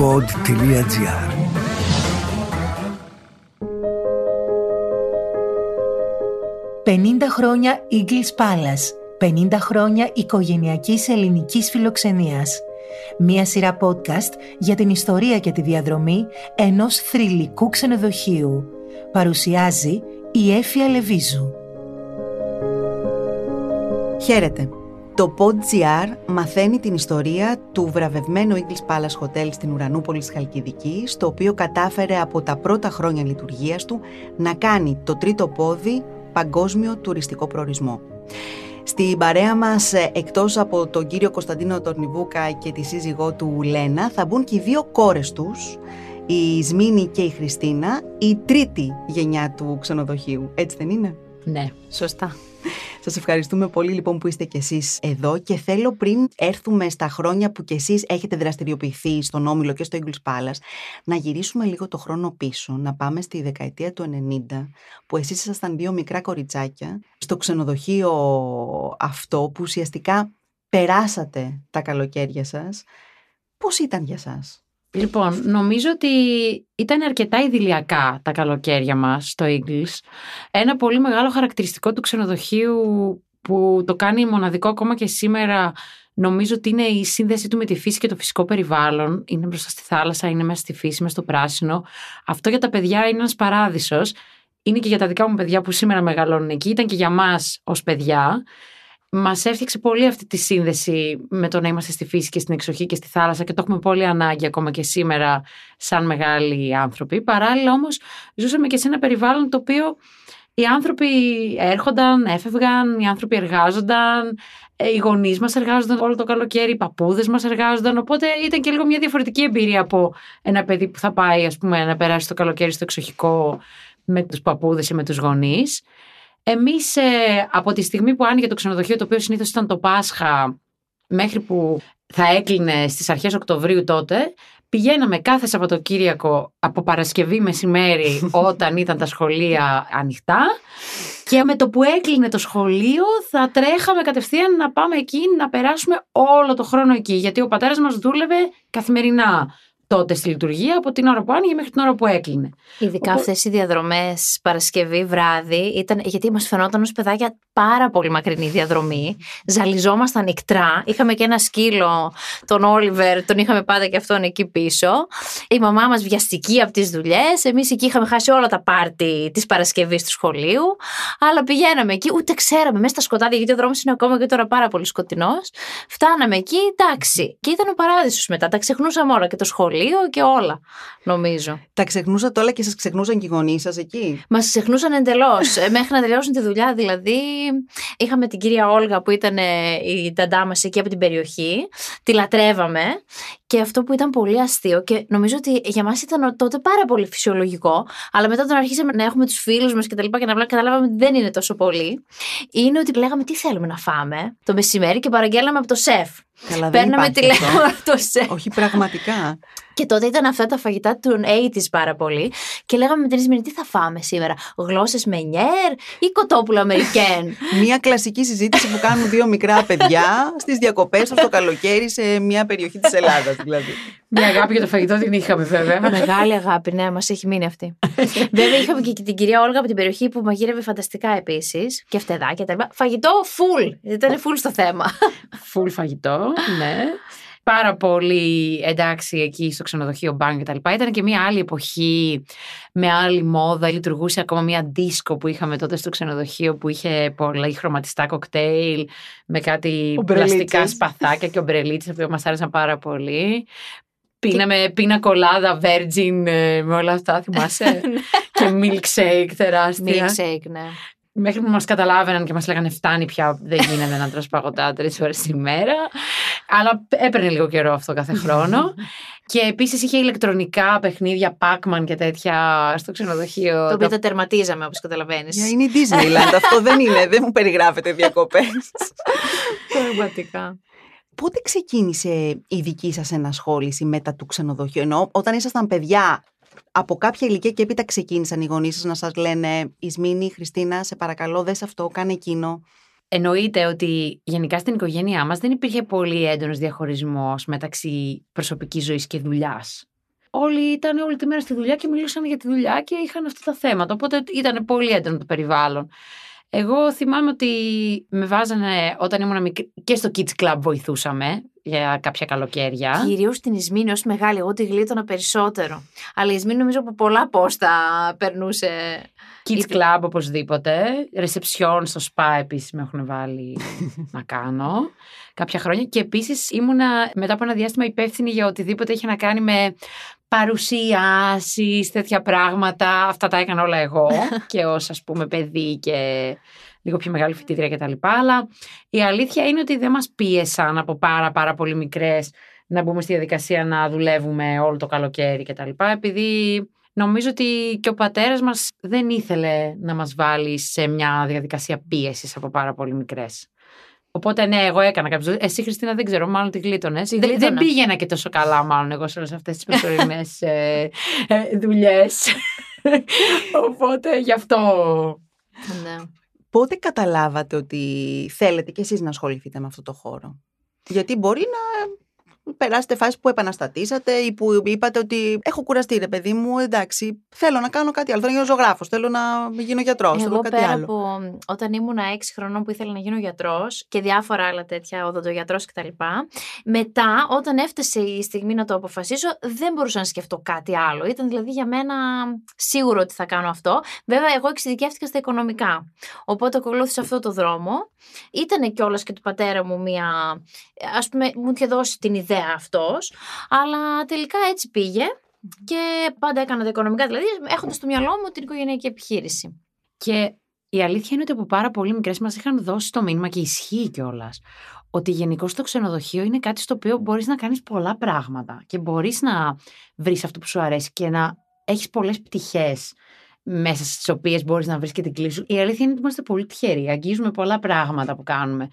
pod.gr «50 χρόνια Eagles Palace, 50 χρόνια οικογενειακής ελληνικής φιλοξενίας». Μία σειρά podcast για την ιστορία και τη διαδρομή ενός θρηλυκού ξενοδοχείου. Παρουσιάζει η Έφια Λεβίζου. Χαίρετε. Το PodGR μαθαίνει την ιστορία του βραβευμένου English Palace Hotel στην Ουρανούπολη Χαλκιδική, στο οποίο κατάφερε από τα πρώτα χρόνια λειτουργίας του να κάνει το τρίτο πόδι παγκόσμιο τουριστικό προορισμό. Στην παρέα μας, ε, εκτός από τον κύριο Κωνσταντίνο Τορνιβούκα και τη σύζυγό του Λένα, θα μπουν και οι δύο κόρες τους, η Σμίνη και η Χριστίνα, η τρίτη γενιά του ξενοδοχείου. Έτσι δεν είναι; Ναι, σωστά. Σας ευχαριστούμε πολύ λοιπόν που είστε κι εσείς εδώ και θέλω πριν έρθουμε στα χρόνια που κι εσείς έχετε δραστηριοποιηθεί στον Όμιλο και στο English Palace να γυρίσουμε λίγο το χρόνο πίσω, να πάμε στη δεκαετία του 90 που εσείς ήσασταν δύο μικρά κοριτσάκια στο ξενοδοχείο αυτό που ουσιαστικά περάσατε τα καλοκαίρια σας. Πώς ήταν για σας; Λοιπόν, νομίζω ότι ήταν αρκετά ιδηλιακά τα καλοκαίρια μας στο Eagles. Ένα πολύ μεγάλο χαρακτηριστικό του ξενοδοχείου που το κάνει μοναδικό ακόμα και σήμερα νομίζω ότι είναι η σύνδεση του με τη φύση και το φυσικό περιβάλλον. Είναι μπροστά στη θάλασσα, είναι μέσα στη φύση, μέσα στο πράσινο. Αυτό για τα παιδιά είναι ένας παράδεισος. Είναι και για τα δικά μου παιδιά που σήμερα μεγαλώνουν εκεί. Ήταν και για μας ως παιδιά. Μας έφτιαξε πολύ αυτή τη σύνδεση με το να είμαστε στη φύση και στην εξοχή και στη θάλασσα και το έχουμε πολύ ανάγκη ακόμα και σήμερα σαν μεγάλοι άνθρωποι. Παράλληλα όμως ζούσαμε και σε ένα περιβάλλον το οποίο οι άνθρωποι έρχονταν, έφευγαν, οι άνθρωποι εργάζονταν, ε, οι γονείς μας εργάζονταν όλο το καλοκαίρι, οι παππούδες μας εργάζονταν. Οπότε ήταν και λίγο μια διαφορετική εμπειρία από ένα παιδί που θα πάει ας πούμε, να περάσει το καλοκαίρι στο εξοχικό με τους παππούδες ή με τους γονείς. Εμείς ε, από τη στιγμή που άνοιγε το ξενοδοχείο, το οποίο συνήθως ήταν το Πάσχα, μέχρι που θα έκλεινε στις αρχές Οκτωβρίου τότε, πηγαίναμε κάθε Σαββατοκύριακο από Παρασκευή μεσημέρι όταν ήταν τα σχολεία ανοιχτά και με το που έκλεινε το σχολείο θα τρέχαμε κατευθείαν να πάμε εκεί να περάσουμε όλο το χρόνο εκεί γιατί ο πατέρας μας δούλευε καθημερινά τότε στη λειτουργία από την ώρα που άνοιγε μέχρι την ώρα που έκλεινε. Ειδικά Οπότε... αυτές οι διαδρομές Παρασκευή βράδυ ήταν. Γιατί μας φαινόταν ως παιδάκια πάρα πολύ μακρινή διαδρομή. Ζαλιζόμασταν νυχτρά. Είχαμε και ένα σκύλο, τον Όλιβερ, τον είχαμε πάντα και αυτόν εκεί πίσω. Η μαμά μας βιαστική από τις δουλειές. Εμείς εκεί είχαμε χάσει όλα τα πάρτι της Παρασκευής του σχολείου. Αλλά πηγαίναμε εκεί, ούτε ξέραμε μέσα στα σκοτάδια, γιατί ο δρόμος είναι ακόμα και τώρα πάρα πολύ σκοτεινός. Φτάναμε εκεί, εντάξει. Και ήταν ο παράδεισος μετά. Τα ξεχνούσαμε όλα και το σχολείο και όλα, νομίζω. Τα ξεχνούσατε όλα και σας ξεχνούσαν και οι γονείς σας εκεί; Μας ξεχνούσαν εντελώς. Ε, μέχρι να τελειώσουν τη δουλειά, δηλαδή. Είχαμε την κυρία Όλγα που ήταν ε, η ταντά μας εκεί από την περιοχή. Τη λατρεύαμε. Και αυτό που ήταν πολύ αστείο και νομίζω ότι για μας ήταν τότε πάρα πολύ φυσιολογικό, αλλά μετά όταν αρχίσαμε να έχουμε τους φίλους μας και τα λοιπά και να καταλάβαμε ότι δεν είναι τόσο πολύ, είναι ότι λέγαμε τι θέλουμε να φάμε το μεσημέρι και παραγγέλαμε από το σεφ. Καλά, δεν Παίρναμε τηλέφωνο από το σεφ. Όχι, πραγματικά. Και τότε ήταν αυτά τα φαγητά του 80 πάρα πολύ. Και λέγαμε με την Ισμήνη, τι θα φάμε σήμερα, γλώσσες με νιέρ ή κοτόπουλο Αμερικέν; μια κλασική συζήτηση που κάνουν δύο μικρά παιδιά στις διακοπές του το καλοκαίρι σε μια περιοχή της Ελλάδας δηλαδή. Μια αγάπη για το φαγητό την είχαμε βέβαια. Μεγάλη αγάπη, ναι, μας έχει μείνει αυτή. βέβαια είχαμε και την κυρία Όλγα από την περιοχή που μαγείρευε φανταστικά επίσης. Και φτεδάκια τα λοιπά. Φαγητό full. Ήταν full στο θέμα. Full φαγητό, ναι πάρα πολύ εντάξει εκεί στο ξενοδοχείο μπαν και τα λοιπά. Ήταν και μια άλλη εποχή με άλλη μόδα. Λειτουργούσε ακόμα μια δίσκο που είχαμε τότε στο ξενοδοχείο που είχε πολλά χρωματιστά κοκτέιλ με κάτι πλαστικά σπαθάκια και ομπρελίτσες που μας άρεσαν πάρα πολύ. Πίναμε πίνα κολάδα, virgin ε, με όλα αυτά, θυμάσαι; Ναι. και milkshake τεράστια. Milkshake, ναι μέχρι που μας καταλάβαιναν και μας λέγανε φτάνει πια, δεν γίνεται να τρως παγωτά τρεις ώρες τη μέρα. Αλλά έπαιρνε λίγο καιρό αυτό κάθε χρόνο. και επίσης είχε ηλεκτρονικά παιχνίδια, Pac-Man και τέτοια στο ξενοδοχείο. Το οποίο τα τερματίζαμε, όπως καταλαβαίνεις. είναι η Disneyland. αυτό δεν είναι, δεν μου περιγράφεται διακοπές. Πραγματικά. Πότε ξεκίνησε η δική σας ενασχόληση μετά του ξενοδοχείου, ενώ όταν ήσασταν παιδιά από κάποια ηλικία και έπειτα ξεκίνησαν οι γονείς σας να σας λένε «Ισμήνη, Χριστίνα, σε παρακαλώ δες αυτό, κάνε εκείνο». Εννοείται ότι γενικά στην οικογένειά μας δεν υπήρχε πολύ έντονος διαχωρισμός μεταξύ προσωπικής ζωής και δουλειάς. όλοι ήταν όλη τη μέρα στη δουλειά και μιλούσαν για τη δουλειά και είχαν αυτά τα θέματα. Οπότε ήταν πολύ έντονο το περιβάλλον. Εγώ θυμάμαι ότι με βάζανε όταν ήμουν μικρή και στο Kids Club βοηθούσαμε για κάποια καλοκαίρια. Κυρίως στην Ισμήνη ως μεγάλη, εγώ τη γλίτωνα περισσότερο. Αλλά η Ισμήνη νομίζω από πολλά πόστα περνούσε. Kids Club οπωσδήποτε. Ρεσεψιόν στο spa επίσης με έχουν βάλει να κάνω κάποια χρόνια. Και επίσης ήμουνα μετά από ένα διάστημα υπεύθυνη για οτιδήποτε είχε να κάνει με παρουσιάσεις, τέτοια πράγματα. Αυτά τα έκανα όλα εγώ και ως ας πούμε παιδί και λίγο πιο μεγάλη φοιτήτρια κτλ. Αλλά η αλήθεια είναι ότι δεν μας πίεσαν από πάρα πάρα πολύ μικρές να μπούμε στη διαδικασία να δουλεύουμε όλο το καλοκαίρι κτλ. Επειδή νομίζω ότι και ο πατέρας μας δεν ήθελε να μας βάλει σε μια διαδικασία πίεσης από πάρα πολύ μικρές. Οπότε ναι, εγώ έκανα κάποιες Εσύ, Χριστίνα, δεν ξέρω, μάλλον τη γλίτωνες. Δεν, δεν πήγαινα και τόσο καλά, μάλλον εγώ σε όλες αυτές τις προσωρινές ε, ε, δουλειές. Οπότε γι' αυτό. Ναι. Πότε καταλάβατε ότι θέλετε κι εσείς να ασχοληθείτε με αυτό το χώρο; Γιατί μπορεί να περάσετε φάση που επαναστατήσατε ή που είπατε ότι έχω κουραστεί ρε παιδί μου, εντάξει, θέλω να κάνω κάτι άλλο, θέλω να γίνω ζωγράφος, θέλω να γίνω γιατρός, θέλω κάτι πέρα άλλο. από όταν ήμουν 6 χρονών που ήθελα να γίνω γιατρός και διάφορα άλλα τέτοια, οδοντογιατρός κτλ. Μετά, όταν έφτασε η στιγμή να το αποφασίσω, δεν μπορούσα να σκεφτώ κάτι άλλο. Ήταν δηλαδή για μένα σίγουρο ότι θα κάνω αυτό. Βέβαια, εγώ εξειδικεύτηκα στα οικονομικά. Οπότε ακολούθησα αυτό το δρόμο. Ήταν κιόλας και του πατέρα μου μία. Α πούμε, μου είχε δώσει την ιδέα αυτός, αλλά τελικά έτσι πήγε και πάντα έκανα τα οικονομικά, δηλαδή έχοντας στο μυαλό μου την οικογενειακή επιχείρηση. Και η αλήθεια είναι ότι από πάρα πολύ μικρές μας είχαν δώσει το μήνυμα και ισχύει κιόλας. Ότι γενικώ το ξενοδοχείο είναι κάτι στο οποίο μπορείς να κάνεις πολλά πράγματα και μπορείς να βρεις αυτό που σου αρέσει και να έχεις πολλές πτυχές μέσα στις οποίες μπορείς να βρεις και την κλίση σου. Η αλήθεια είναι ότι είμαστε πολύ τυχεροί. Αγγίζουμε πολλά πράγματα που κάνουμε.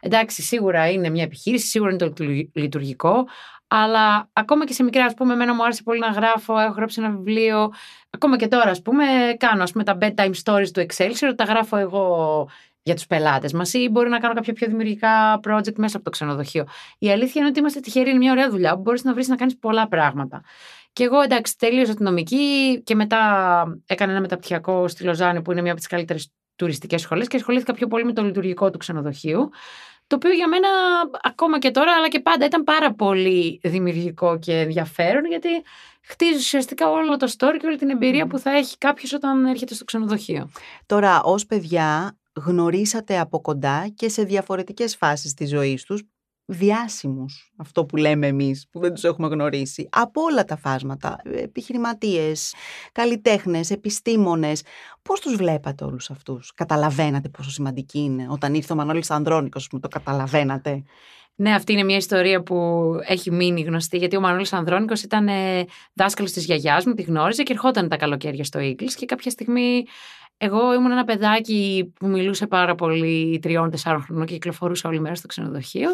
Εντάξει, σίγουρα είναι μια επιχείρηση, σίγουρα είναι το λειτουργικό, αλλά ακόμα και σε μικρά, ας πούμε, εμένα μου άρεσε πολύ να γράφω, έχω γράψει ένα βιβλίο. Ακόμα και τώρα, ας πούμε, κάνω ας πούμε, τα bedtime stories του Excelsior, τα γράφω εγώ για τους πελάτες μας ή μπορεί να κάνω κάποια πιο δημιουργικά project μέσα από το ξενοδοχείο. Η αλήθεια είναι ότι είμαστε τυχεροί, είναι μια ωραία δουλειά που μπορείς να βρεις να κάνεις πολλά πράγματα. Και εγώ εντάξει, τελείωσα την νομική και μετά έκανα ένα μεταπτυχιακό στη Λοζάνη, που είναι μια από τις καλύτερες τουριστικές σχολές και ασχολήθηκα πιο πολύ με το λειτουργικό του ξενοδοχείου. Το οποίο για μένα ακόμα και τώρα, αλλά και πάντα ήταν πάρα πολύ δημιουργικό και ενδιαφέρον, γιατί χτίζει ουσιαστικά όλο το story και όλη την εμπειρία που θα έχει κάποιος όταν έρχεται στο ξενοδοχείο. Τώρα, ως παιδιά, γνωρίσατε από κοντά και σε διαφορετικές φάσεις της ζωής τους διάσημους, αυτό που λέμε εμείς που δεν τους έχουμε γνωρίσει, από όλα τα φάσματα, επιχειρηματίες, καλλιτέχνες, επιστήμονες. Πώς τους βλέπατε όλους αυτούς, καταλαβαίνατε πόσο σημαντική είναι, όταν ήρθε ο Μανώλης Ανδρώνικος που το καταλαβαίνατε; Ναι, αυτή είναι μια ιστορία που έχει μείνει γνωστή, γιατί ο Μανώλης Ανδρώνικος ήταν ε, δάσκαλος της γιαγιάς μου, τη γνώριζε και ερχόταν τα καλοκαίρια στο Ίγκλης και κάποια στιγμή εγώ ήμουν ένα παιδάκι που μιλούσε πάρα πολύ τριών-τεσσάρων χρονών και κυκλοφορούσα όλη μέρα στο ξενοδοχείο.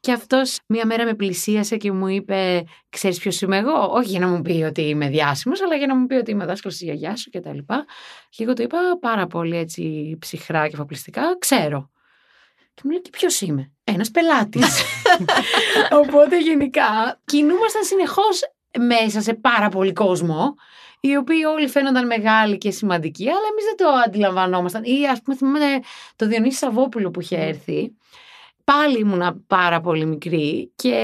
Και αυτός μία μέρα με πλησίασε και μου είπε: Ξέρεις ποιος είμαι εγώ; Όχι για να μου πει ότι είμαι διάσημος, αλλά για να μου πει ότι είμαι δάσκαλος της γιαγιάς σου κτλ. Και, και εγώ το είπα πάρα πολύ έτσι ψυχρά και φαπλιστικά. Ξέρω. Και μου λέει: Και ποιος είμαι; Ένας πελάτης. Οπότε γενικά κινούμασταν συνεχώς μέσα σε πάρα πολύ κόσμο οι οποίοι όλοι φαίνονταν μεγάλοι και σημαντικοί, αλλά εμείς δεν το αντιλαμβανόμασταν. Ή ας πούμε, θυμάμαι το Διονύσης Σαββόπουλο που είχε έρθει. Πάλι ήμουνα πάρα πολύ μικρή και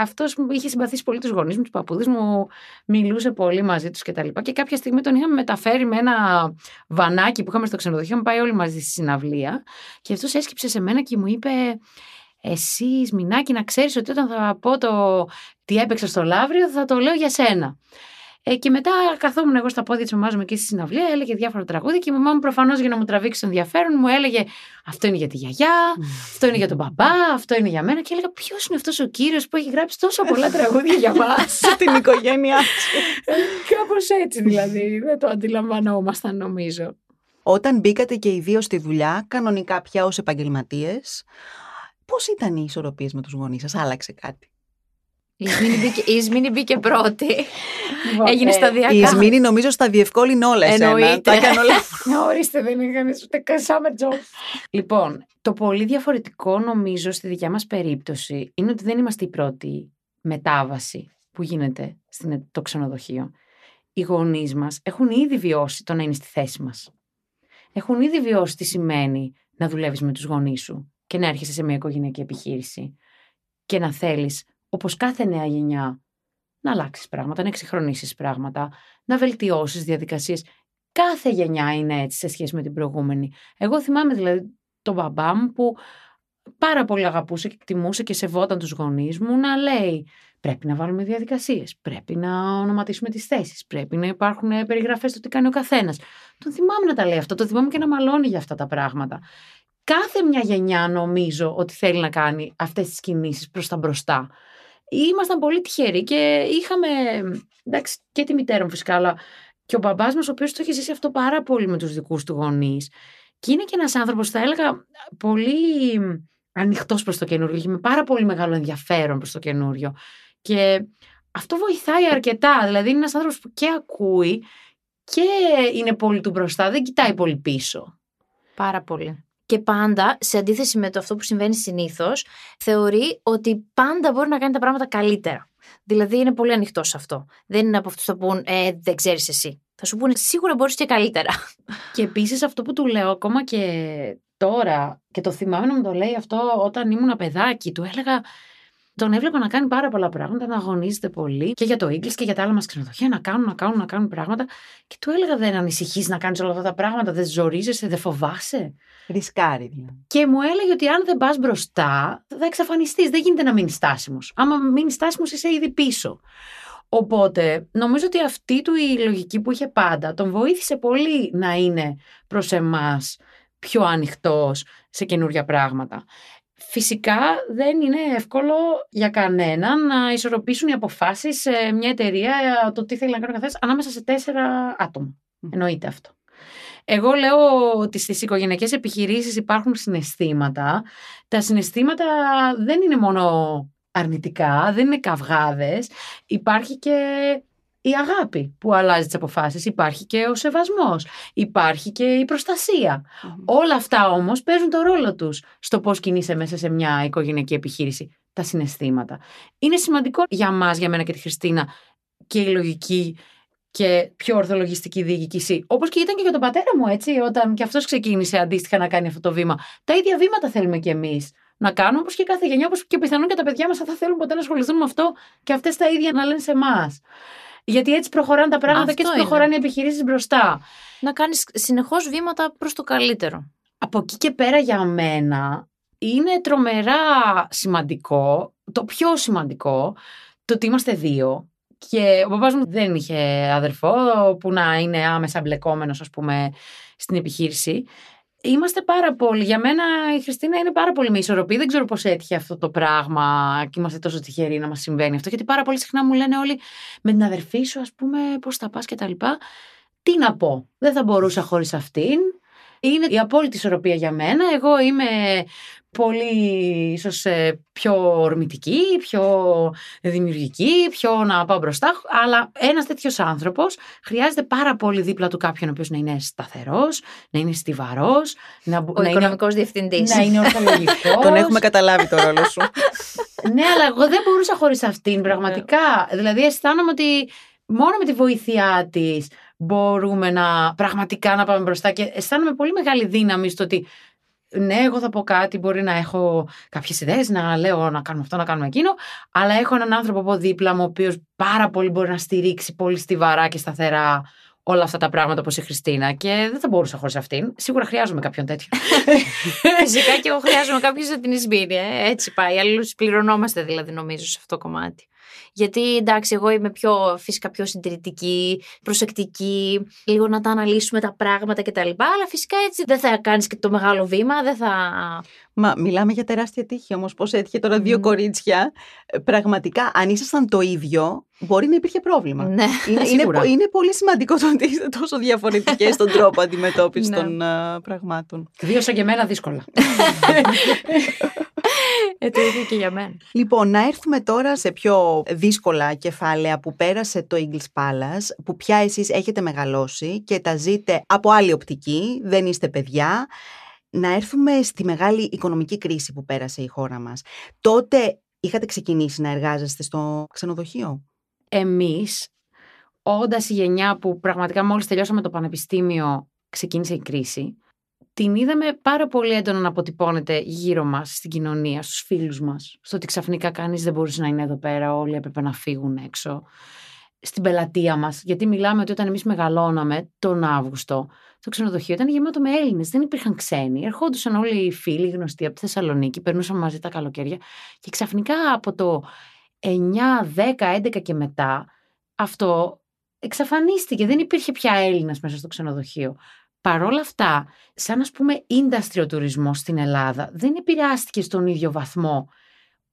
αυτός είχε συμπαθήσει πολύ τους γονείς μου, τους παππούδες μου, μιλούσε πολύ μαζί τους κτλ. Και, και κάποια στιγμή τον είχαμε μεταφέρει με ένα βανάκι που είχαμε στο ξενοδοχείο, μου πάει όλοι μαζί στη συναυλία. Και αυτός έσκυψε σε μένα και μου είπε, εσύ, Μινάκη, να ξέρεις ότι όταν θα πω το τι έπαιξα στο Λαύριο, θα το λέω για σένα. Ε, και μετά καθόμουν εγώ στα πόδια της μαμάς μου εκεί στη συναυλία, έλεγε διάφορα τραγούδια και η μαμά μου προφανώς για να μου τραβήξει το ενδιαφέρον μου έλεγε Αυτό είναι για τη γιαγιά, αυτό είναι για τον μπαμπά, αυτό είναι για μένα. Και έλεγα Ποιος είναι αυτός ο κύριος που έχει γράψει τόσο πολλά τραγούδια για μας; την οικογένειά του. Ε, Κάπως έτσι δηλαδή. Δεν το αντιλαμβανόμασταν νομίζω. Όταν μπήκατε και οι δύο στη δουλειά, κανονικά πια ως επαγγελματίες, πώς ήταν οι ισορροπίες με τους γονείς σας, άλλαξε κάτι; Η Ισμήνη μπήκε, πρώτη. Λοιπόν, Έγινε ε, σταδιακά. Η Ισμήνη νομίζω στα διευκόλυνε όλα εσένα. Τα έκανε όλα. Ορίστε, δεν είχαν ούτε summer job. Λοιπόν, το πολύ διαφορετικό νομίζω στη δικιά μας περίπτωση είναι ότι δεν είμαστε η πρώτη μετάβαση που γίνεται στην, το ξενοδοχείο, οι γονείς μας έχουν ήδη βιώσει το να είναι στη θέση μας. Έχουν ήδη βιώσει τι σημαίνει να δουλεύεις με τους γονείς σου και να έρχεσαι σε μια οικογενειακή επιχείρηση και να θέλεις, όπως κάθε νέα γενιά, να αλλάξεις πράγματα, να εξυγχρονίσεις πράγματα, να βελτιώσεις διαδικασίες. Κάθε γενιά είναι έτσι σε σχέση με την προηγούμενη. Εγώ θυμάμαι δηλαδή τον μπαμπά μου που πάρα πολύ αγαπούσε και εκτιμούσε και σεβόταν τους γονείς μου να λέει πρέπει να βάλουμε διαδικασίες, πρέπει να ονοματίσουμε τις θέσεις, πρέπει να υπάρχουν περιγραφές του τι κάνει ο καθένας. Τον θυμάμαι να τα λέει αυτό, τον θυμάμαι και να μαλώνει για αυτά τα πράγματα. Κάθε μια γενιά νομίζω ότι θέλει να κάνει αυτές τις κινήσεις προς τα μπροστά. Ήμασταν πολύ τυχεροί και είχαμε, εντάξει και τη μητέρα μου φυσικά, αλλά και ο μπαμπάς μας ο οποίος το έχει ζήσει αυτό πάρα πολύ με τους δικούς του γονείς. Και είναι και ένας άνθρωπος, θα έλεγα, πολύ ανοιχτός προς το καινούριο και με πάρα πολύ μεγάλο ενδιαφέρον προς το καινούριο. Και αυτό βοηθάει αρκετά. Δηλαδή, είναι ένας άνθρωπος που και ακούει και είναι πολύ του μπροστά, δεν κοιτάει πολύ πίσω. Πάρα πολύ. Και πάντα, σε αντίθεση με το αυτό που συμβαίνει συνήθως, θεωρεί ότι πάντα μπορεί να κάνει τα πράγματα καλύτερα. Δηλαδή είναι πολύ ανοιχτό σε αυτό. Δεν είναι από αυτούς που θα πούν, Ε, δεν ξέρεις εσύ. Θα σου πούνε σίγουρα μπορείς και καλύτερα. Και επίσης αυτό που του λέω, ακόμα και τώρα, και το θυμάμαι να μου το λέει αυτό όταν ήμουν παιδάκι, του έλεγα. Τον έβλεπα να κάνει πάρα πολλά πράγματα, να αγωνίζεται πολύ και για το Ίγκλι και για τα άλλα μας ξενοδοχεία, να κάνουν, να κάνουν, να κάνουν πράγματα. Και του έλεγα: Δεν ανησυχείς να κάνεις όλα αυτά τα πράγματα, δεν ζορίζεσαι, δεν φοβάσαι. Ρισκάρει δηλαδή. Και μου έλεγε ότι αν δεν πας μπροστά, θα εξαφανιστείς. Δεν γίνεται να μείνεις στάσιμος. Άμα μείνεις στάσιμος, είσαι ήδη πίσω. Οπότε, νομίζω ότι αυτή του η λογική που είχε πάντα τον βοήθησε πολύ να είναι προς εμάς πιο ανοιχτός σε καινούργια πράγματα. Φυσικά δεν είναι εύκολο για κανέναν να ισορροπήσουν οι αποφάσεις σε μια εταιρεία το τι θέλει να κάνει ο καθένας ανάμεσα σε τέσσερα άτομα. Εννοείται αυτό. Εγώ λέω ότι στις οικογενειακές επιχειρήσεις υπάρχουν συναισθήματα. Τα συναισθήματα δεν είναι μόνο αρνητικά, δεν είναι καυγάδες. Υπάρχει και η αγάπη που αλλάζει τις αποφάσεις, υπάρχει και ο σεβασμός, υπάρχει και η προστασια Όλα αυτά όμως παίζουν το ρόλο τους στο πώς κινείσαι μέσα σε μια οικογενειακή επιχείρηση. Τα συναισθήματα. Είναι σημαντικό για μας, για μένα και τη Χριστίνα και η λογική και πιο ορθολογιστική διοίκηση. Όπως και ήταν και για τον πατέρα μου, έτσι, όταν και αυτός ξεκίνησε αντίστοιχα να κάνει αυτό το βήμα. Τα ίδια βήματα θέλουμε κι εμείς να κάνουμε, όπως και κάθε γενιά, όπως και πιθανόν και τα παιδιά μας θα θέλουν ποτέ να ασχοληθούν με αυτό και αυτές τα ίδια να λένε σε εμάς. Γιατί έτσι προχωράνε τα πράγματα και έτσι προχωράνε οι επιχειρήσεις μπροστά. Να κάνεις συνεχώς βήματα προς το καλύτερο. Από εκεί και πέρα για μένα είναι τρομερά σημαντικό, το πιο σημαντικό, το ότι είμαστε δύο. Και ο παπάς μου δεν είχε αδερφό που να είναι άμεσα μπλεκόμενος ας πούμε στην επιχείρηση. Είμαστε πάρα πολύ. Για μένα η Χριστίνα είναι πάρα πολύ με ισορροπή. Δεν ξέρω πώς έτυχε αυτό το πράγμα και είμαστε τόσο τυχεροί να μας συμβαίνει αυτό. Γιατί πάρα πολύ συχνά μου λένε όλοι με την αδερφή σου, ας πούμε, πώς θα πας κτλ. Τι να πω. Δεν θα μπορούσα χωρίς αυτήν. Είναι η απόλυτη ισορροπία για μένα. Εγώ είμαι πολύ ίσως ε, πιο ορμητική, πιο δημιουργική, πιο να πάω μπροστά. Αλλά ένας τέτοιος άνθρωπος χρειάζεται πάρα πολύ δίπλα του κάποιον ο οποίος να είναι σταθερός, να είναι στιβαρός. Να, ο να οικονομικός είναι, διευθυντής. Να είναι ορθολογικός. Τον έχουμε καταλάβει το ρόλο σου. ναι, αλλά εγώ δεν μπορούσα χωρίς αυτήν πραγματικά. δηλαδή αισθάνομαι ότι μόνο με τη βοήθειά της μπορούμε να πραγματικά να πάμε μπροστά και αισθάνομαι πολύ μεγάλη δύναμη στο ότι ναι, εγώ θα πω κάτι, μπορεί να έχω κάποιες ιδέες, να λέω να κάνουμε αυτό, να κάνουμε εκείνο, αλλά έχω έναν άνθρωπο από δίπλα μου, ο οποίος πάρα πολύ μπορεί να στηρίξει πολύ στιβαρά και σταθερά όλα αυτά τα πράγματα όπως η Χριστίνα. Και δεν θα μπορούσα χωρίς αυτήν. Σίγουρα χρειάζομαι κάποιον τέτοιο. Φυσικά και εγώ χρειάζομαι κάποιον να την εισμπήρει. Ε. Έτσι πάει. Αλλιώ πληρωνόμαστε δηλαδή, νομίζω, σε αυτό το κομμάτι. Γιατί εντάξει, εγώ είμαι πιο φυσικά πιο συντηρητική, προσεκτική, λίγο να τα αναλύσουμε τα πράγματα κτλ. Αλλά φυσικά έτσι δεν θα κάνεις και το μεγάλο βήμα, δεν θα. Μα μιλάμε για τεράστια τύχη όμως. Πώς έτυχε τώρα δύο κορίτσια. Ε, πραγματικά, αν ήσασταν το ίδιο, μπορεί να υπήρχε πρόβλημα. Ναι, είναι, είναι, είναι, πολύ σημαντικό το ότι είστε τόσο διαφορετικές στον τρόπο αντιμετώπισης ναι. των uh, πραγμάτων. Δύο σαν και εμένα δύσκολα. ε, το ίδιο και για μένα. Λοιπόν, να έρθουμε τώρα σε πιο δύσκολα κεφάλαια που πέρασε το Eagles Palace, που πια εσείς έχετε μεγαλώσει και τα ζείτε από άλλη οπτική, δεν είστε παιδιά. Να έρθουμε στη μεγάλη οικονομική κρίση που πέρασε η χώρα μας. Τότε είχατε ξεκινήσει να εργάζεστε στο ξενοδοχείο; εμείς, όντας η γενιά που πραγματικά μόλις τελειώσαμε το πανεπιστήμιο ξεκίνησε η κρίση, την είδαμε πάρα πολύ έντονα να αποτυπώνεται γύρω μας στην κοινωνία, στους φίλους μας, στο ότι ξαφνικά κανείς δεν μπορούσε να είναι εδώ πέρα, όλοι έπρεπε να φύγουν έξω στην πελατεία μας. Γιατί μιλάμε ότι όταν εμείς μεγαλώναμε τον Αύγουστο, το ξενοδοχείο ήταν γεμάτο με Έλληνες. Δεν υπήρχαν ξένοι. Ερχόντουσαν όλοι οι φίλοι γνωστοί από τη Θεσσαλονίκη, περνούσαν μαζί τα καλοκαίρια. Και ξαφνικά από το 9, 10, 11 και μετά, αυτό εξαφανίστηκε. Δεν υπήρχε πια Έλληνας μέσα στο ξενοδοχείο. Παρ' όλα αυτά, σαν ας πούμε industry τουρισμός στην Ελλάδα, δεν επηρεάστηκε στον ίδιο βαθμό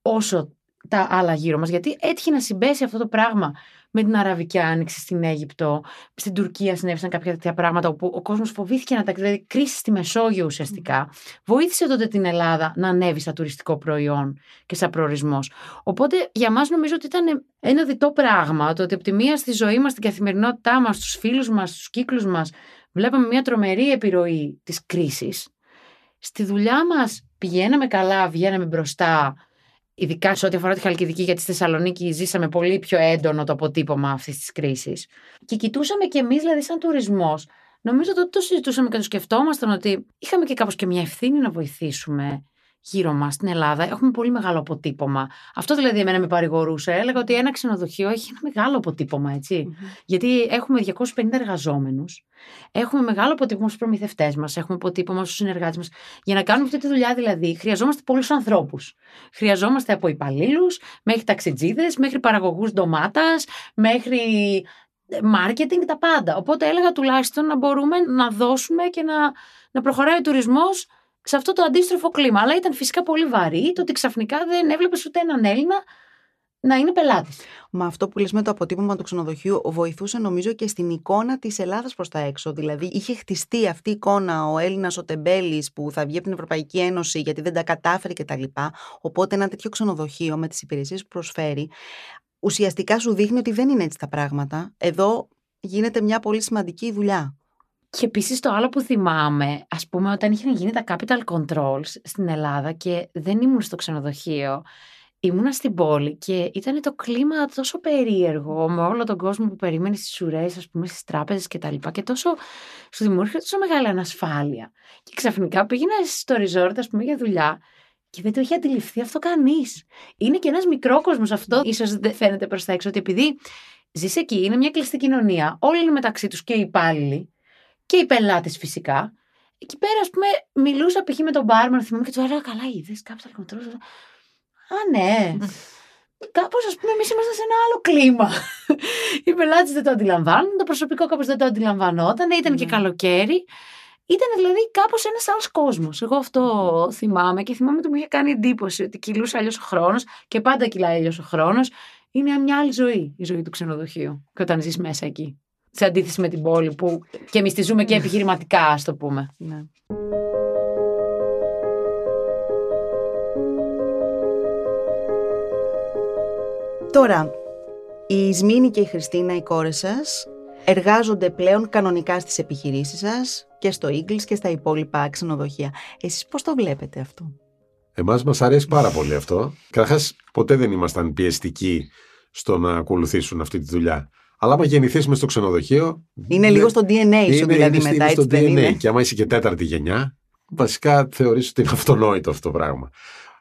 όσο τα άλλα γύρω μας, γιατί έτυχε να συμπέσει αυτό το πράγμα με την Αραβική Άνοιξη στην Αίγυπτο, στην Τουρκία συνέβησαν κάποια τέτοια πράγματα όπου ο κόσμος φοβήθηκε να τα δηλαδή κρίση στη Μεσόγειο ουσιαστικά. Βοήθησε τότε την Ελλάδα να ανέβει σαν τουριστικό προϊόν και σαν προορισμός. Οπότε για μας νομίζω ότι ήταν ένα διτό πράγμα το ότι από τη μία στη ζωή μας, στην καθημερινότητά μας, στους φίλους μας, στους κύκλους μας, βλέπαμε μια τρομερή επιρροή της κρίσης. Στη δουλειά μας πηγαίναμε καλά, βγαίναμε μπροστά, ειδικά σε ό,τι αφορά τη Χαλκιδική, γιατί στη Θεσσαλονίκη ζήσαμε πολύ πιο έντονο το αποτύπωμα αυτής της κρίσης. Και κοιτούσαμε κι εμείς, δηλαδή, σαν τουρισμός, νομίζω ότι το συζητούσαμε και το σκεφτόμασταν ότι είχαμε και κάπως και μια ευθύνη να βοηθήσουμε γύρω μα στην Ελλάδα έχουμε πολύ μεγάλο αποτύπωμα. Αυτό δηλαδή εμένα με παρηγορούσε. Έλεγα ότι ένα ξενοδοχείο έχει ένα μεγάλο αποτύπωμα, Γιατί έχουμε 250 εργαζόμενους, έχουμε μεγάλο αποτύπωμα στους προμηθευτές μας, έχουμε αποτύπωμα στους συνεργάτες μας. Για να κάνουμε αυτή τη δουλειά δηλαδή χρειαζόμαστε πολλούς ανθρώπους. Χρειαζόμαστε από υπαλλήλους μέχρι ταξιτζίδες, μέχρι παραγωγούς ντομάτας, μέχρι μάρκετινγκ, τα πάντα. Οπότε έλεγα τουλάχιστον να μπορούμε να δώσουμε και να, να προχωράει ο τουρισμός σε αυτό το αντίστροφο κλίμα. Αλλά ήταν φυσικά πολύ βαρύ το ότι ξαφνικά δεν έβλεπες ούτε έναν Έλληνα να είναι πελάτης. Μα αυτό που λες με το αποτύπωμα του ξενοδοχείου βοηθούσε νομίζω και στην εικόνα της Ελλάδας προς τα έξω. Δηλαδή είχε χτιστεί αυτή η εικόνα ο Έλληνας ο Τεμπέλης που θα βγει από την Ευρωπαϊκή Ένωση γιατί δεν τα κατάφερε κτλ. Οπότε ένα τέτοιο ξενοδοχείο με τις υπηρεσίες που προσφέρει ουσιαστικά σου δείχνει ότι δεν είναι έτσι τα πράγματα. Εδώ γίνεται μια πολύ σημαντική δουλειά. Και επίσης το άλλο που θυμάμαι, ας πούμε, όταν είχαν γίνει τα capital controls στην Ελλάδα και δεν ήμουν στο ξενοδοχείο, ήμουνα στην πόλη και ήταν το κλίμα τόσο περίεργο με όλο τον κόσμο που περίμενε στις ουρές, ας πούμε, στις τράπεζες κτλ. Και, και τόσο σου δημιούργησε τόσο μεγάλη ανασφάλεια. Και ξαφνικά πήγαινα στο resort, ας πούμε, για δουλειά και δεν το είχε αντιληφθεί αυτό κανείς. Είναι και ένας μικρό κόσμο αυτό, ίσως δεν φαίνεται προς τα έξω, ότι επειδή ζεις εκεί, είναι μια κλειστή κοινωνία, όλοι είναι μεταξύ τους και οι υπάλληλοι και οι πελάτες φυσικά. Εκεί πέρα, ας πούμε, μιλούσα π.χ. με τον μπάρμαν, θυμάμαι και του έλεγα Καλά, είδε κάποιο αλκοτρό. Α, ναι. Κάπως, ας πούμε, εμείς είμαστε σε ένα άλλο κλίμα. Οι πελάτες δεν το αντιλαμβάνουν, το προσωπικό κάπως δεν το αντιλαμβανόταν, ήταν και ναι. καλοκαίρι. Ήταν δηλαδή κάπως ένας άλλος κόσμος. Εγώ αυτό θυμάμαι και θυμάμαι ότι μου είχε κάνει εντύπωση ότι κυλούσε αλλιώς ο χρόνος και πάντα κυλάει αλλιώς ο χρόνος. Είναι μια άλλη ζωή η ζωή του ξενοδοχείου. Και όταν ζεις μέσα εκεί σε αντίθεση με την πόλη που και εμείς τη ζούμε και επιχειρηματικά, ας το πούμε. Ναι. Τώρα, η Ισμήνη και η Χριστίνα, οι κόρες σας, εργάζονται πλέον κανονικά στις επιχειρήσεις σας και στο Ίγκλης και στα υπόλοιπα ξενοδοχεία. Εσείς πώς το βλέπετε αυτό; Εμάς μας αρέσει πάρα πολύ αυτό. Καταρχάς, ποτέ δεν ήμασταν πιεστικοί στο να ακολουθήσουν αυτή τη δουλειά. Αλλά άμα γεννηθείς μες στο ξενοδοχείο. Είναι λίγο στο DNA σου, δηλαδή είναι, μετά. Είναι στο DNA. Είναι; Και άμα είσαι και τέταρτη γενιά, βασικά θεωρείς ότι είναι αυτονόητο αυτό το πράγμα.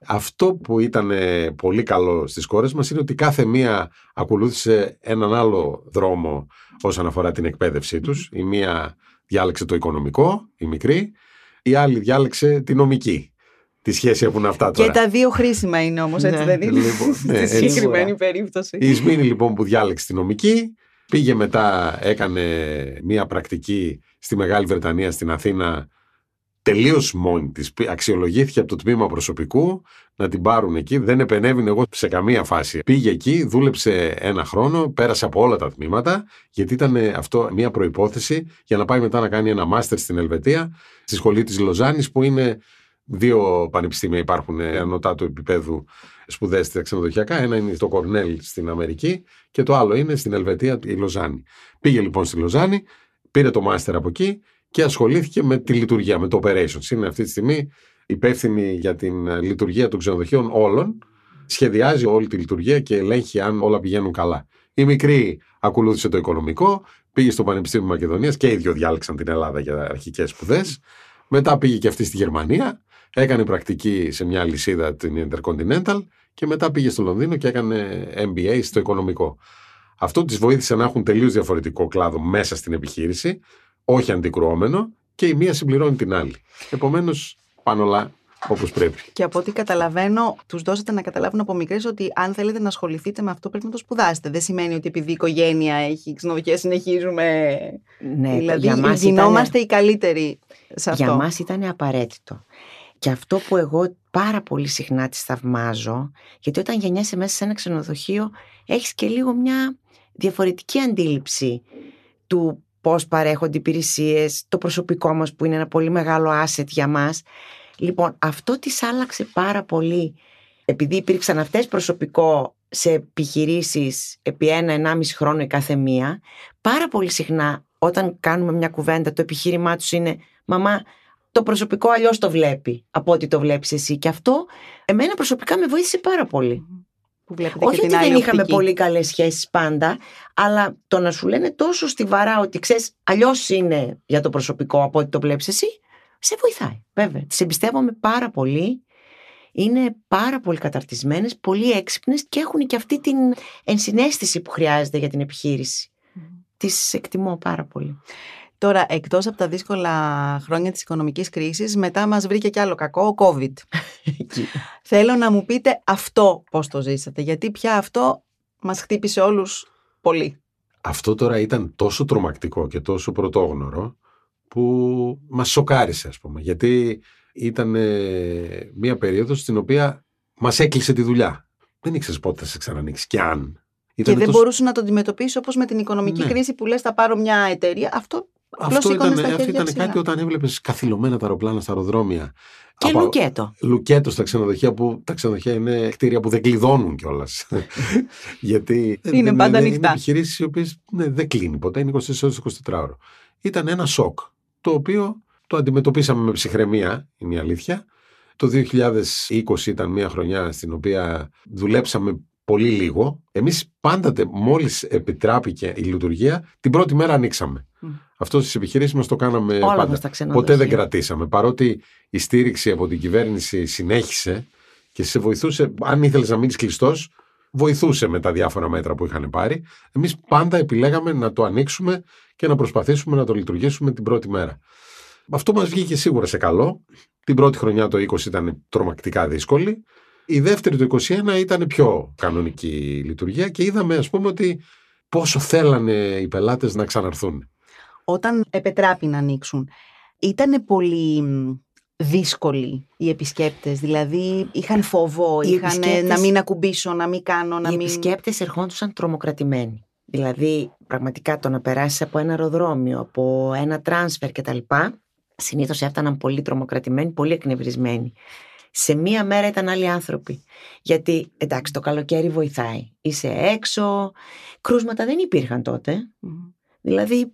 Αυτό που ήταν ε, πολύ καλό στις κόρες μας είναι ότι κάθε μία ακολούθησε έναν άλλο δρόμο όσον αφορά την εκπαίδευσή τους. Η μία διάλεξε το οικονομικό, η μικρή, η άλλη διάλεξε τη νομική. Τι σχέση έχουν αυτά τώρα. Και τα δύο χρήσιμα είναι όμως, έτσι ναι, δεν είναι; Λοιπόν, ναι, Στη συγκεκριμένη περίπτωση. Η Ισμήνη λοιπόν που διάλεξε τη νομική, Πήγε μετά, έκανε μία πρακτική στη Μεγάλη Βρετανία, στην Αθήνα, τελείως μόνη της. Αξιολογήθηκε από το τμήμα προσωπικού να την πάρουν εκεί. Δεν επενέβηνε εγώ σε καμία φάση. Πήγε εκεί, δούλεψε ένα χρόνο, πέρασε από όλα τα τμήματα, γιατί ήταν αυτό μια προπόθεση για να πάει μετά να κάνει ένα μάστερ στην Ελβετία, στη σχολή της Λοζάνης, που είναι δύο πανεπιστήμια υπάρχουν ανωτά του επίπεδου σπουδέ στα ξενοδοχειακά. Ένα είναι το Κορνέλ στην Αμερική και το άλλο είναι στην Ελβετία, η Λοζάνη. Πήγε λοιπόν στη Λοζάνη, πήρε το μάστερ από εκεί και ασχολήθηκε με τη λειτουργία, με το operations. Είναι αυτή τη στιγμή υπεύθυνη για την λειτουργία των ξενοδοχείων όλων. Σχεδιάζει όλη τη λειτουργία και ελέγχει αν όλα πηγαίνουν καλά. Η μικρή ακολούθησε το οικονομικό, πήγε στο Πανεπιστήμιο Μακεδονίας και οι δύο διάλεξαν την Ελλάδα για αρχικές σπουδές. Μετά πήγε και αυτή στη Γερμανία, έκανε πρακτική σε μια λυσίδα την Intercontinental και μετά πήγε στο Λονδίνο και έκανε MBA στο οικονομικό. Αυτό της βοήθησε να έχουν τελείως διαφορετικό κλάδο μέσα στην επιχείρηση, όχι αντικρουόμενο, και η μία συμπληρώνει την άλλη. Επομένως, πάνω όλα όπως πρέπει. Και από ό,τι καταλαβαίνω, τους δώσατε να καταλάβουν από μικρές ότι αν θέλετε να ασχοληθείτε με αυτό, πρέπει να το σπουδάσετε. Δεν σημαίνει ότι επειδή η οικογένεια έχει ξενοδοχεία, συνεχίζουμε. Ναι, δηλαδή, για μας γινόμαστε ήταν, οι καλύτεροι σε αυτό. Για μας ήταν απαραίτητο. Και αυτό που εγώ πάρα πολύ συχνά της θαυμάζω, γιατί όταν γεννιέσαι μέσα σε ένα ξενοδοχείο, έχεις και λίγο μια διαφορετική αντίληψη του πώς παρέχονται υπηρεσίες, το προσωπικό μας που είναι ένα πολύ μεγάλο asset για μας. Λοιπόν, αυτό της άλλαξε πάρα πολύ. Επειδή υπήρξαν αυτές προσωπικό σε επιχειρήσεις επί ένα-ενάμιση χρόνο η κάθε μία, πάρα πολύ συχνά όταν κάνουμε μια κουβέντα το επιχείρημά τους είναι «Μαμά, το προσωπικό αλλιώς το βλέπει από ό,τι το βλέπεις εσύ». Και αυτό εμένα προσωπικά με βοήθησε πάρα πολύ. Που βλέπετε Όχι και την ότι δεν άλλη είχαμε οπτική. πολύ καλές σχέσεις πάντα, αλλά το να σου λένε τόσο στιβαρά ότι ξέρεις, αλλιώς είναι για το προσωπικό από ό,τι το βλέπεις εσύ, σε βοηθάει. Βέβαια. Τι εμπιστεύομαι πάρα πολύ. Είναι πάρα πολύ καταρτισμένες, πολύ έξυπνες και έχουν και αυτή την ενσυναίσθηση που χρειάζεται για την επιχείρηση. Τις εκτιμώ πάρα πολύ. Τώρα, εκτός από τα δύσκολα χρόνια της οικονομικής κρίσης, μετά μας βρήκε κι άλλο κακό, ο COVID. Θέλω να μου πείτε αυτό πώς το ζήσατε, γιατί πια αυτό μας χτύπησε όλους πολύ. Αυτό τώρα ήταν τόσο τρομακτικό και τόσο πρωτόγνωρο που μας σοκάρισε ας πούμε γιατί ήταν ε, μια περίοδος στην οποία μας έκλεισε τη δουλειά. Δεν ήξερες πότε θα σε ξανανοίξεις και αν. και Ήτανε δεν τόσο- μπορούσε να το αντιμετωπίσει όπως με την οικονομική Ναι. κρίση που λες: Θα πάρω μια εταιρεία. Αυτό απλώς Αυτό σήκωνες ήταν, τα αυτό χέρια ήταν ψηλά. κάτι όταν έβλεπες καθυλωμένα τα αεροπλάνα στα αεροδρόμια. Και Από- λουκέτο. Λουκέτο στα ξενοδοχεία που τα ξενοδοχεία είναι κτίρια που δεν κλειδώνουν κιόλας. Γιατί Είναι δεν- πάντα είναι, ανοιχτά. Είναι επιχειρήσεις οι οποίε ναι, δεν κλείνει ποτέ, είναι 24 ώρες 24 ώρο. Ήταν ένα σοκ το οποίο το αντιμετωπίσαμε με ψυχραιμία, είναι η αλήθεια. Το 2020 ήταν μια χρονιά στην οποία δουλέψαμε πολύ λίγο. Εμείς πάντοτε μόλις επιτράπηκε η λειτουργία, την πρώτη μέρα ανοίξαμε. Μμ. Αυτό στις επιχειρήσεις μας το κάναμε Όλα πάντα. μας τα ξενοδοχεία. Ποτέ δεν κρατήσαμε. Παρότι η στήριξη από την κυβέρνηση συνέχισε και σε βοηθούσε, αν ήθελες να μείνει κλειστός, βοηθούσε με τα διάφορα μέτρα που είχαν πάρει. Εμείς πάντα επιλέγαμε να το ανοίξουμε και να προσπαθήσουμε να το λειτουργήσουμε την πρώτη μέρα. Αυτό μας βγήκε σίγουρα σε καλό. Την πρώτη χρονιά το 20 ήταν τρομακτικά δύσκολη. Η δεύτερη το 21 ήταν πιο κανονική λειτουργία και είδαμε ας πούμε ότι πόσο θέλανε οι πελάτες να ξαναρθούν. Όταν επετράπη να ανοίξουν, ήταν πολύ μ, δύσκολοι οι επισκέπτες, δηλαδή είχαν φόβο, Οι είχαν επισκέπτες- να μην ακουμπήσω, να μην κάνω, να Οι μην... επισκέπτες ερχόντουσαν τρομοκρατημένοι. Δηλαδή, πραγματικά το να περάσεις από ένα αεροδρόμιο, από ένα τράνσφερ κτλ. Συνήθως έφταναν πολύ τρομοκρατημένοι, πολύ εκνευρισμένοι. Σε μία μέρα ήταν άλλοι άνθρωποι. Γιατί, εντάξει, το καλοκαίρι βοηθάει. Είσαι έξω. Κρούσματα δεν υπήρχαν τότε. Μμ. Δηλαδή,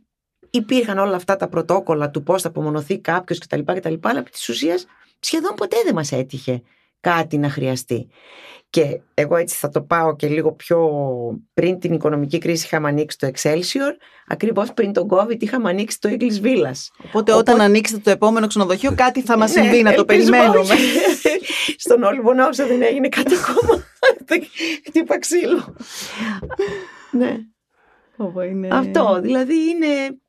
υπήρχαν όλα αυτά τα πρωτόκολλα του πώς θα απομονωθεί κάποιος κτλ. κτλ. Αλλά επί της ουσίας σχεδόν ποτέ δεν μας έτυχε κάτι να χρειαστεί. Και εγώ έτσι θα το πάω και λίγο πιο πριν την οικονομική κρίση είχαμε ανοίξει το Excelsior, ακριβώς πριν τον COVID είχαμε ανοίξει το Eagles Villas. Οπότε, όταν ανοίξετε το επόμενο ξενοδοχείο κάτι θα μας Ναι, συμβεί, να το ελπίζουμε περιμένουμε. όχι. Στον Όλυμπο Νόψα δεν έγινε κάτι ακόμα. Χτύπα ξύλο. ναι. Ω, είναι- Αυτό, δηλαδή είναι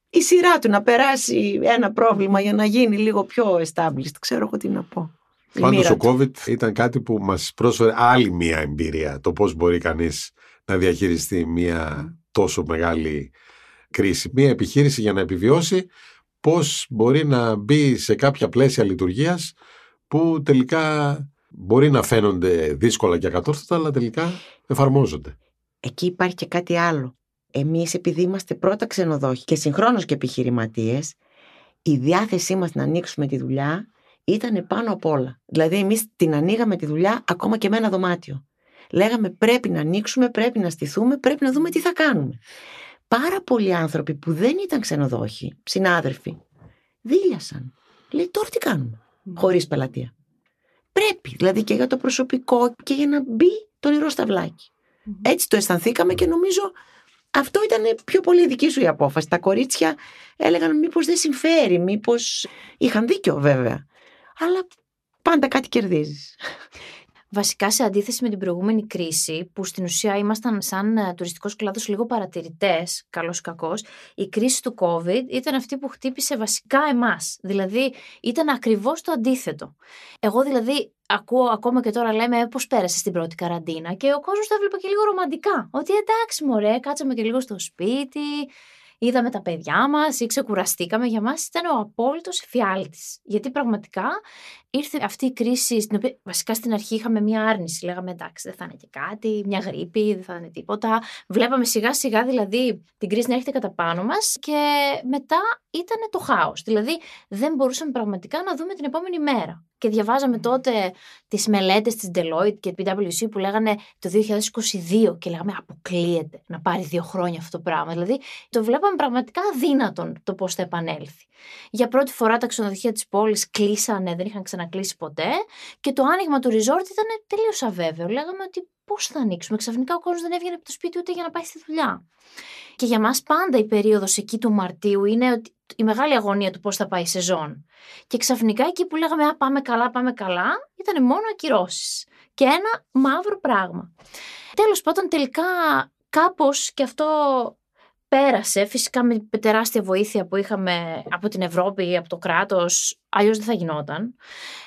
η σειρά του να περάσει ένα πρόβλημα για να γίνει λίγο πιο established. Ξέρω εγώ τι να πω. Η Πάντως μοίρα ο του. COVID ήταν κάτι που μας πρόσφερε άλλη μία εμπειρία. Το πώς μπορεί κανείς να διαχειριστεί μία τόσο μεγάλη κρίση. Μία επιχείρηση για να επιβιώσει, πώς μπορεί να μπει σε κάποια πλαίσια λειτουργίας που τελικά μπορεί να φαίνονται δύσκολα και ακατόρθωτα, αλλά τελικά εφαρμόζονται. Εκεί υπάρχει και κάτι άλλο. Εμείς επειδή είμαστε πρώτα ξενοδόχοι και συγχρόνως και επιχειρηματίες, η διάθεσή μας να ανοίξουμε τη δουλειά ήταν πάνω απ' όλα. Δηλαδή εμείς την ανοίγαμε τη δουλειά ακόμα και με ένα δωμάτιο. Λέγαμε πρέπει να ανοίξουμε, πρέπει να στηθούμε, πρέπει να δούμε τι θα κάνουμε. Πάρα πολλοί άνθρωποι που δεν ήταν ξενοδόχοι, συνάδελφοι, δίλιασαν. Λέει τώρα τι κάνουμε χωρίς πελατεία. Πρέπει, δηλαδή και για το προσωπικό και για να μπει το νερό στα βλάκι. Έτσι το αισθανθήκαμε και νομίζω αυτό ήταν πιο πολύ δική σου η απόφαση. Τα κορίτσια έλεγαν μήπως δεν συμφέρει, μήπως είχαν δίκιο βέβαια. Αλλά πάντα κάτι κερδίζεις. Βασικά σε αντίθεση με την προηγούμενη κρίση, που στην ουσία ήμασταν σαν ε, τουριστικός κλάδος λίγο παρατηρητές, καλός ή κακός, η κρίση του COVID ήταν αυτή που χτύπησε βασικά εμάς. Δηλαδή ήταν ακριβώς το αντίθετο. Εγώ δηλαδή ακούω ακόμα και τώρα λέμε πώς πέρασε την πρώτη καραντίνα και ο κόσμος το έβλεπε και λίγο ρομαντικά. Ότι εντάξει μωρέ, κάτσαμε και λίγο στο σπίτι, είδαμε τα παιδιά μας ή ξεκουραστήκαμε. Για μας ήταν ο απόλυτος εφιάλτης. Γιατί πραγματικά ήρθε αυτή η κρίση, στην οποία βασικά στην αρχή είχαμε μία άρνηση. Λέγαμε εντάξει, δεν θα είναι και κάτι, μια γρήπη, δεν θα είναι τίποτα. Βλέπαμε σιγά σιγά δηλαδή την κρίση να έρχεται κατά πάνω μας και μετά ήταν το χάος. Δηλαδή δεν μπορούσαμε πραγματικά να δούμε την επόμενη μέρα. Και διαβάζαμε τότε τις μελέτες της Deloitte και PwC που λέγανε το 2022 και λέγαμε αποκλείεται να πάρει δύο χρόνια αυτό το πράγμα. Δηλαδή το βλέπαμε πραγματικά αδύνατον το πώς θα επανέλθει. Για πρώτη φορά τα ξενοδοχεία της πόλης κλείσανε, δεν είχαν ξανακλείσει ποτέ και το άνοιγμα του resort ήταν τελείως αβέβαιο. Λέγαμε ότι πώς θα ανοίξουμε; Ξαφνικά ο κόσμος δεν έβγαινε από το σπίτι ούτε για να πάει στη δουλειά. Και για μας πάντα η περίοδος εκεί του Μαρτίου είναι η μεγάλη αγωνία του πώς θα πάει η σεζόν. Και ξαφνικά εκεί που λέγαμε Α, πάμε καλά, πάμε καλά, ήταν μόνο ακυρώσεις. Και ένα μαύρο πράγμα. Τέλος πάντων, τελικά κάπως και αυτό πέρασε, φυσικά με τεράστια βοήθεια που είχαμε από την Ευρώπη ή από το κράτος, αλλιώς δεν θα γινόταν.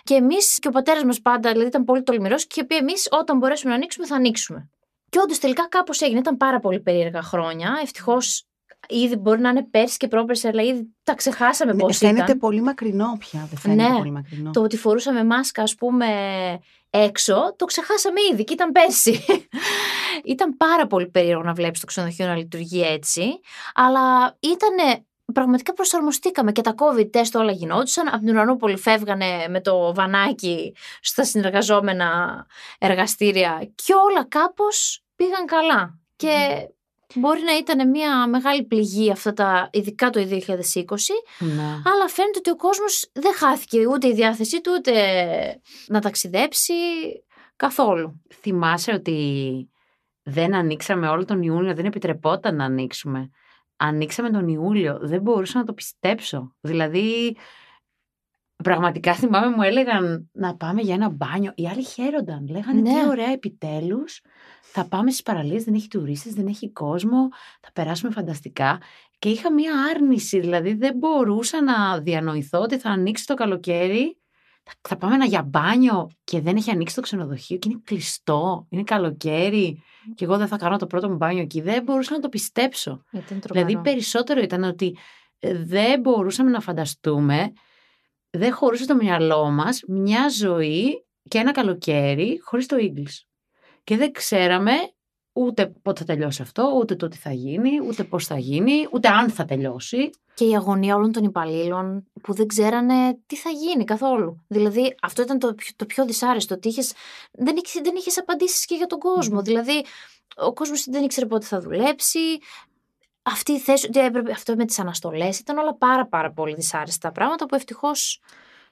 Και εμείς και ο πατέρας μας πάντα δηλαδή, ήταν πολύ τολμηρός και είχε πει: Εμείς όταν μπορέσουμε να ανοίξουμε, θα ανοίξουμε. Και όντως τελικά κάπως έγινε. Ήταν πάρα πολύ περίεργα χρόνια. Ευτυχώς ήδη μπορεί να είναι πέρσι και πρόπερσι, αλλά ήδη τα ξεχάσαμε ναι, πώς ήταν. Φαίνεται πολύ μακρινό πια. Δεν φαίνεται ναι, πολύ μακρινό. Το ότι φορούσαμε μάσκα, ας πούμε, έξω, το ξεχάσαμε ήδη και ήταν πέρσι. ήταν πάρα πολύ περίεργο να βλέπεις το ξενοδοχείο να λειτουργεί έτσι, αλλά ήταν πραγματικά προσαρμοστήκαμε και τα COVID τεστ όλα γινόντουσαν. Από την Ουρανούπολη φεύγανε με το βανάκι στα συνεργαζόμενα εργαστήρια και όλα κάπως πήγαν καλά. Και Μπορεί να ήταν μια μεγάλη πληγή αυτά τα, ειδικά το 2020, ναι. αλλά φαίνεται ότι ο κόσμος δεν χάθηκε ούτε η διάθεσή του, ούτε να ταξιδέψει καθόλου. Θυμάσαι ότι δεν ανοίξαμε όλο τον Ιούνιο, δεν επιτρεπόταν να ανοίξουμε. Ανοίξαμε τον Ιούλιο, δεν μπορούσα να το πιστέψω. Δηλαδή, πραγματικά θυμάμαι μου έλεγαν να πάμε για ένα μπάνιο. Οι άλλοι χαίρονταν, λέγανε ναι. τι ωραία επιτέλους θα πάμε στις παραλίες, δεν έχει τουρίστες, δεν έχει κόσμο, θα περάσουμε φανταστικά. Και είχα μία άρνηση, δηλαδή δεν μπορούσα να διανοηθώ ότι θα ανοίξει το καλοκαίρι, θα πάμε ένα για μπάνιο και δεν έχει ανοίξει το ξενοδοχείο και είναι κλειστό, είναι καλοκαίρι και εγώ δεν θα κάνω το πρώτο μου μπάνιο εκεί. Δεν μπορούσα να το πιστέψω. Δηλαδή περισσότερο ήταν ότι ε, δεν μπορούσαμε να φανταστούμε, δεν χωρούσε το μυαλό μας μια ζωή και ένα καλοκαίρι χωρίς το English και δεν ξέραμε ούτε πότε θα τελειώσει αυτό, ούτε το τι θα γίνει, ούτε πώς θα γίνει, ούτε αν θα τελειώσει. Και η αγωνία όλων των υπαλλήλων που δεν ξέρανε τι θα γίνει καθόλου. Δηλαδή αυτό ήταν το, το πιο δυσάρεστο, ότι είχες, δεν, είχες, δεν είχες απαντήσεις και για τον κόσμο. Δηλαδή ο κόσμος δεν ήξερε πότε θα δουλέψει, αυτή η θέση, έπρεπε, αυτό με τις αναστολές ήταν όλα πάρα πάρα πολύ δυσάρεστα πράγματα που ευτυχώς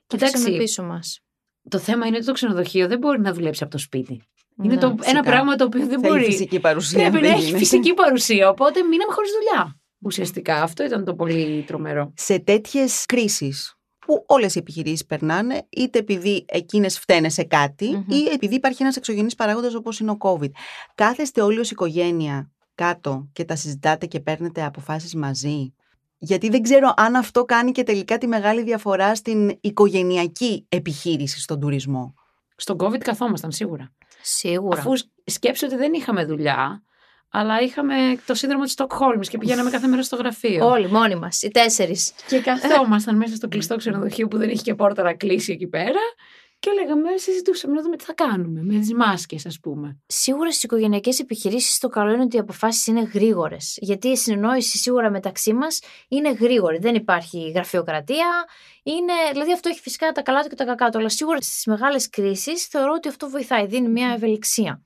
κοιτάξαμε πίσω μας. Το θέμα είναι ότι το ξενοδοχείο δεν μπορεί να δουλέψει από το σπίτι. Είναι το, ένα πράγμα το οποίο δεν Θέλει μπορεί. φυσική παρουσία. Πρέπει να έχει φυσική παρουσία. Οπότε μείναμε χωρίς δουλειά. Ουσιαστικά αυτό ήταν το πολύ τρομερό. Σε τέτοιες κρίσεις που όλες οι επιχειρήσεις περνάνε, είτε επειδή εκείνες φταίνε σε κάτι, ή επειδή υπάρχει ένας εξωγενής παράγοντας όπως είναι ο COVID. Κάθεστε όλοι ως οικογένεια κάτω και τα συζητάτε και παίρνετε αποφάσεις μαζί; Γιατί δεν ξέρω αν αυτό κάνει και τελικά τη μεγάλη διαφορά στην οικογενειακή επιχείρηση στον τουρισμό. Στον COVID καθόμασταν σίγουρα. Σίγουρα. Αφού σκέψω ότι δεν είχαμε δουλειά, αλλά είχαμε το σύνδρομο της Στοκχόλμης και πηγαίναμε κάθε μέρα στο γραφείο. Όλοι, μόνοι μας, οι τέσσερις. Και καθόμασταν μέσα στο κλειστό ξενοδοχείο που δεν είχε και πόρτα να κλείσει εκεί πέρα. Και λέγαμε, συζητούσαμε να δούμε τι θα κάνουμε με τις μάσκες, ας πούμε. Σίγουρα στις οικογενειακές επιχειρήσεις το καλό είναι ότι οι αποφάσεις είναι γρήγορες. Γιατί η συνεννόηση σίγουρα μεταξύ μας είναι γρήγορη. Δεν υπάρχει γραφειοκρατία. Είναι, δηλαδή αυτό έχει φυσικά τα καλά του και τα κακά του. Αλλά σίγουρα στις μεγάλες κρίσεις θεωρώ ότι αυτό βοηθάει. Δίνει μια ευελιξία.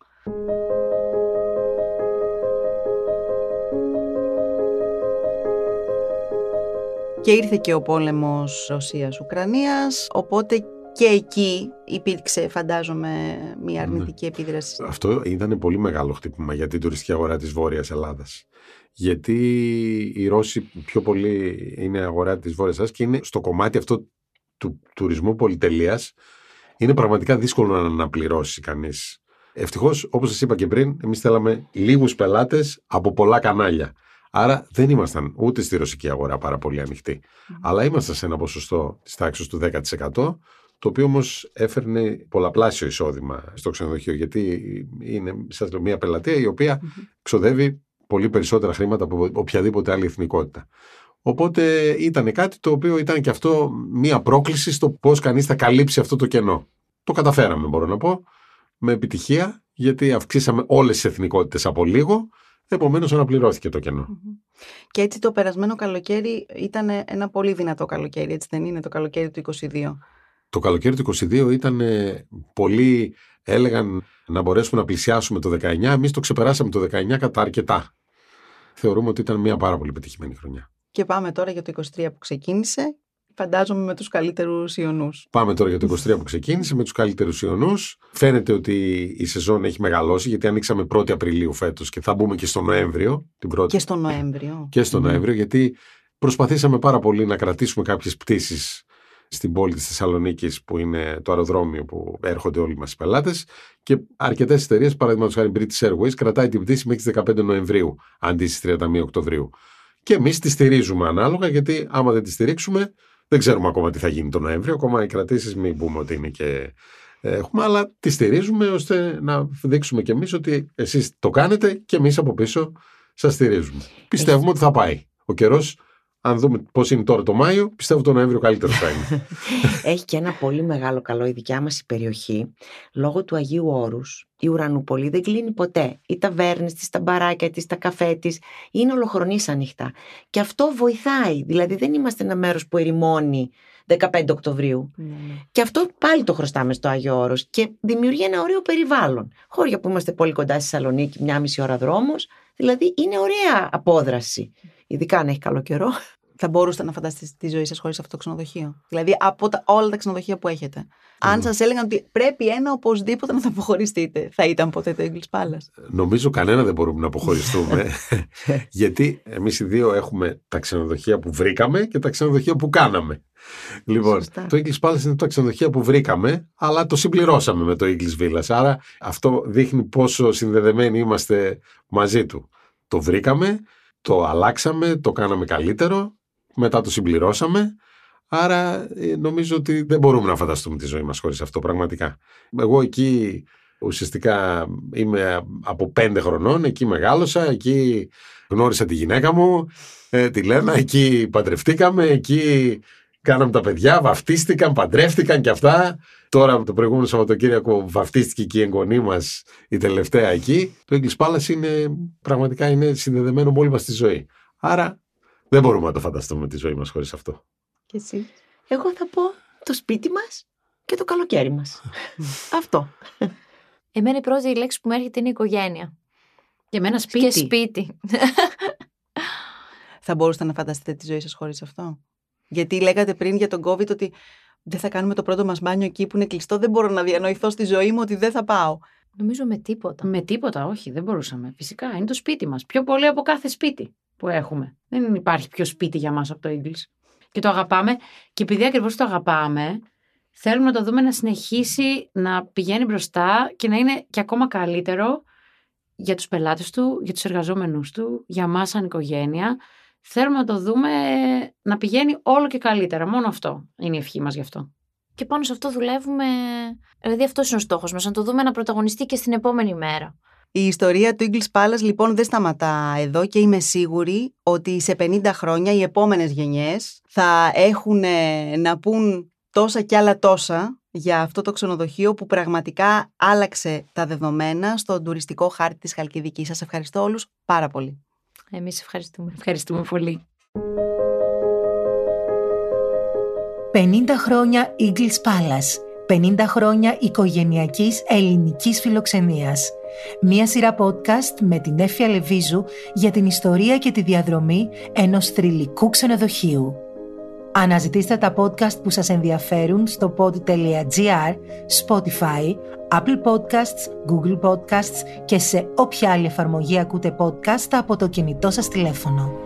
Και ήρθε και ο πόλεμος Ρωσίας-Ουκρανίας, οπότε και εκεί υπήρξε φαντάζομαι μια αρνητική επίδραση. Αυτό ήταν πολύ μεγάλο χτύπημα για την τουριστική αγορά της Βόρειας Ελλάδας. Γιατί οι Ρώσοι πιο πολύ είναι αγορά της Βόρειας Ελλάδας και είναι στο κομμάτι αυτό του τουρισμού πολυτελείας είναι πραγματικά δύσκολο να αναπληρώσει κανείς. Ευτυχώς, όπως σας είπα και πριν, εμείς θέλαμε λίγους πελάτες από πολλά κανάλια. Άρα δεν ήμασταν ούτε στη ρωσική αγορά πάρα πολύ ανοιχτοί. Αλλά ήμασταν σε ένα ποσοστό της τάξης του 10%, το οποίο όμως έφερνε πολλαπλάσιο εισόδημα στο ξενοδοχείο. Γιατί είναι, σας λέω, μια πελατεία η οποία ξοδεύει πολύ περισσότερα χρήματα από οποιαδήποτε άλλη εθνικότητα. Οπότε ήταν κάτι το οποίο ήταν και αυτό μια πρόκληση στο πώς κανείς θα καλύψει αυτό το κενό. Το καταφέραμε, μπορώ να πω, με επιτυχία, γιατί αυξήσαμε όλες τις εθνικότητες από λίγο Επομένως, αναπληρώθηκε το κενο Και έτσι το περασμένο καλοκαίρι ήταν ένα πολύ δυνατό καλοκαίρι, έτσι δεν είναι το καλοκαίρι του 22. Το καλοκαίρι του 22 ήταν πολύ, έλεγαν να μπορέσουμε να πλησιάσουμε το 19. Εμείς το ξεπεράσαμε το 19 κατά αρκετά. Θεωρούμε ότι ήταν μια πάρα πολύ πετυχημένη χρονιά. Και πάμε τώρα για το 23 που ξεκίνησε φαντάζομαι με τους καλύτερους ιονούς. Πάμε τώρα για το 23 που ξεκίνησε με τους καλύτερους ιονούς. Φαίνεται ότι η σεζόν έχει μεγαλώσει γιατί ανοίξαμε 1η Απριλίου φέτος και θα μπούμε και στο Νοέμβριο. Την πρώτη. Και στο Νοέμβριο. Και στο Νοέμβριο γιατί προσπαθήσαμε πάρα πολύ να κρατήσουμε κάποιες πτήσεις στην πόλη της Θεσσαλονίκης που είναι το αεροδρόμιο που έρχονται όλοι μας οι πελάτες και αρκετές εταιρείες, παραδείγματος χάρη British Airways, κρατάει την πτήση μέχρι τις 15 Νοεμβρίου αντί στις 31 Οκτωβρίου. Και εμείς τη στηρίζουμε ανάλογα γιατί άμα δεν τη στηρίξουμε δεν ξέρουμε ακόμα τι θα γίνει τον Νοέμβριο. Ακόμα οι κρατήσεις, μην πούμε ότι είναι και έχουμε, αλλά τη στηρίζουμε ώστε να δείξουμε κι εμείς ότι εσείς το κάνετε και εμείς από πίσω σας στηρίζουμε. Πιστεύουμε ότι θα πάει. Ο καιρός, αν δούμε πώς είναι τώρα το Μάιο, πιστεύω το Νοέμβριο καλύτερο θα είναι. Έχει και ένα πολύ μεγάλο καλό η δικιά μας περιοχή. Λόγω του Αγίου Όρους, η Ουρανούπολη δεν κλείνει ποτέ. Οι ταβέρνες της, τα μπαράκια της, τα καφέ της είναι ολοχρονής ανοιχτά. Και αυτό βοηθάει. Δηλαδή δεν είμαστε ένα μέρος που ερημώνει 15 Οκτωβρίου. Ναι, ναι. Και αυτό πάλι το χρωστάμε στο Άγιο Όρος και δημιουργεί ένα ωραίο περιβάλλον. Χώρια που είμαστε πολύ κοντά στη Θεσσαλονίκη, μια μισή ώρα δρόμος. Δηλαδή είναι ωραία απόδραση. Ειδικά αν έχει καλό καιρό θα μπορούσατε να φανταστείτε τη ζωή σας χωρίς αυτό το ξενοδοχείο. Δηλαδή από τα, όλα τα ξενοδοχεία που έχετε. Αν σας έλεγαν ότι πρέπει ένα οπωσδήποτε να το αποχωριστείτε, θα ήταν ποτέ το English Palace. Νομίζω κανένα δεν μπορούμε να αποχωριστούμε. γιατί εμείς οι δύο έχουμε τα ξενοδοχεία που βρήκαμε και τα ξενοδοχεία που κάναμε. Λοιπόν, το English Palace είναι τα ξενοδοχεία που βρήκαμε, αλλά το συμπληρώσαμε με το English Villas. Άρα αυτό δείχνει πόσο συνδεδεμένοι είμαστε μαζί του. Το βρήκαμε, το αλλάξαμε, το κάναμε καλύτερο μετά το συμπληρώσαμε. Άρα ε, νομίζω ότι δεν μπορούμε να φανταστούμε τη ζωή μας χωρίς αυτό πραγματικά. Εγώ εκεί ουσιαστικά είμαι από πέντε χρονών, εκεί μεγάλωσα, εκεί γνώρισα τη γυναίκα μου, ε, τη Λένα, εκεί παντρευτήκαμε, εκεί κάναμε τα παιδιά, βαφτίστηκαν, παντρεύτηκαν και αυτά. Τώρα το προηγούμενο Σαββατοκύριακο βαφτίστηκε και η εγγονή μας η τελευταία εκεί. Το English Palace είναι πραγματικά είναι συνδεδεμένο με όλη μας τη ζωή. Άρα δεν μπορούμε να το φανταστούμε τη ζωή μας χωρίς αυτό. Και εσύ. Εγώ θα πω το σπίτι μας και το καλοκαίρι μας. αυτό. Εμένα η πρώτη λέξη που μου έρχεται είναι οικογένεια. Και εμένα σπίτι. Και σπίτι. θα μπορούσατε να φανταστείτε τη ζωή σας χωρίς αυτό; Γιατί λέγατε πριν για τον COVID ότι δεν θα κάνουμε το πρώτο μας μπάνιο εκεί που είναι κλειστό. Δεν μπορώ να διανοηθώ στη ζωή μου ότι δεν θα πάω. Νομίζω με τίποτα. Με τίποτα, όχι, δεν μπορούσαμε. Φυσικά, είναι το σπίτι μας. Πιο πολύ από κάθε σπίτι που έχουμε. Δεν υπάρχει πιο σπίτι για μας από το English. Και το αγαπάμε. Και επειδή ακριβώς το αγαπάμε, θέλουμε να το δούμε να συνεχίσει να πηγαίνει μπροστά και να είναι και ακόμα καλύτερο για τους πελάτες του, για τους εργαζόμενους του, για μας σαν οικογένεια. Θέλουμε να το δούμε να πηγαίνει όλο και καλύτερα. Μόνο αυτό είναι η ευχή μας γι' αυτό. Και πάνω σε αυτό δουλεύουμε. Δηλαδή, αυτός είναι ο στόχος μας, να το δούμε να πρωταγωνιστεί και στην επόμενη μέρα. Η ιστορία του English Palace λοιπόν δεν σταματά εδώ και είμαι σίγουρη ότι σε 50 χρόνια οι επόμενες γενιές θα έχουν να πούν τόσα και άλλα τόσα για αυτό το ξενοδοχείο που πραγματικά άλλαξε τα δεδομένα στον τουριστικό χάρτη της Χαλκιδικής. Σας ευχαριστώ όλους πάρα πολύ. Εμείς ευχαριστούμε. Ευχαριστούμε πολύ. 50 χρόνια English Palace. 50 χρόνια οικογενειακής ελληνικής φιλοξενίας. Μία σειρά podcast με την Έφια Λεβίζου για την ιστορία και τη διαδρομή ενός θρηλυκού ξενοδοχείου. Αναζητήστε τα podcast που σας ενδιαφέρουν στο pod.gr, Spotify, Apple Podcasts, Google Podcasts και σε όποια άλλη εφαρμογή ακούτε podcast από το κινητό σας τηλέφωνο.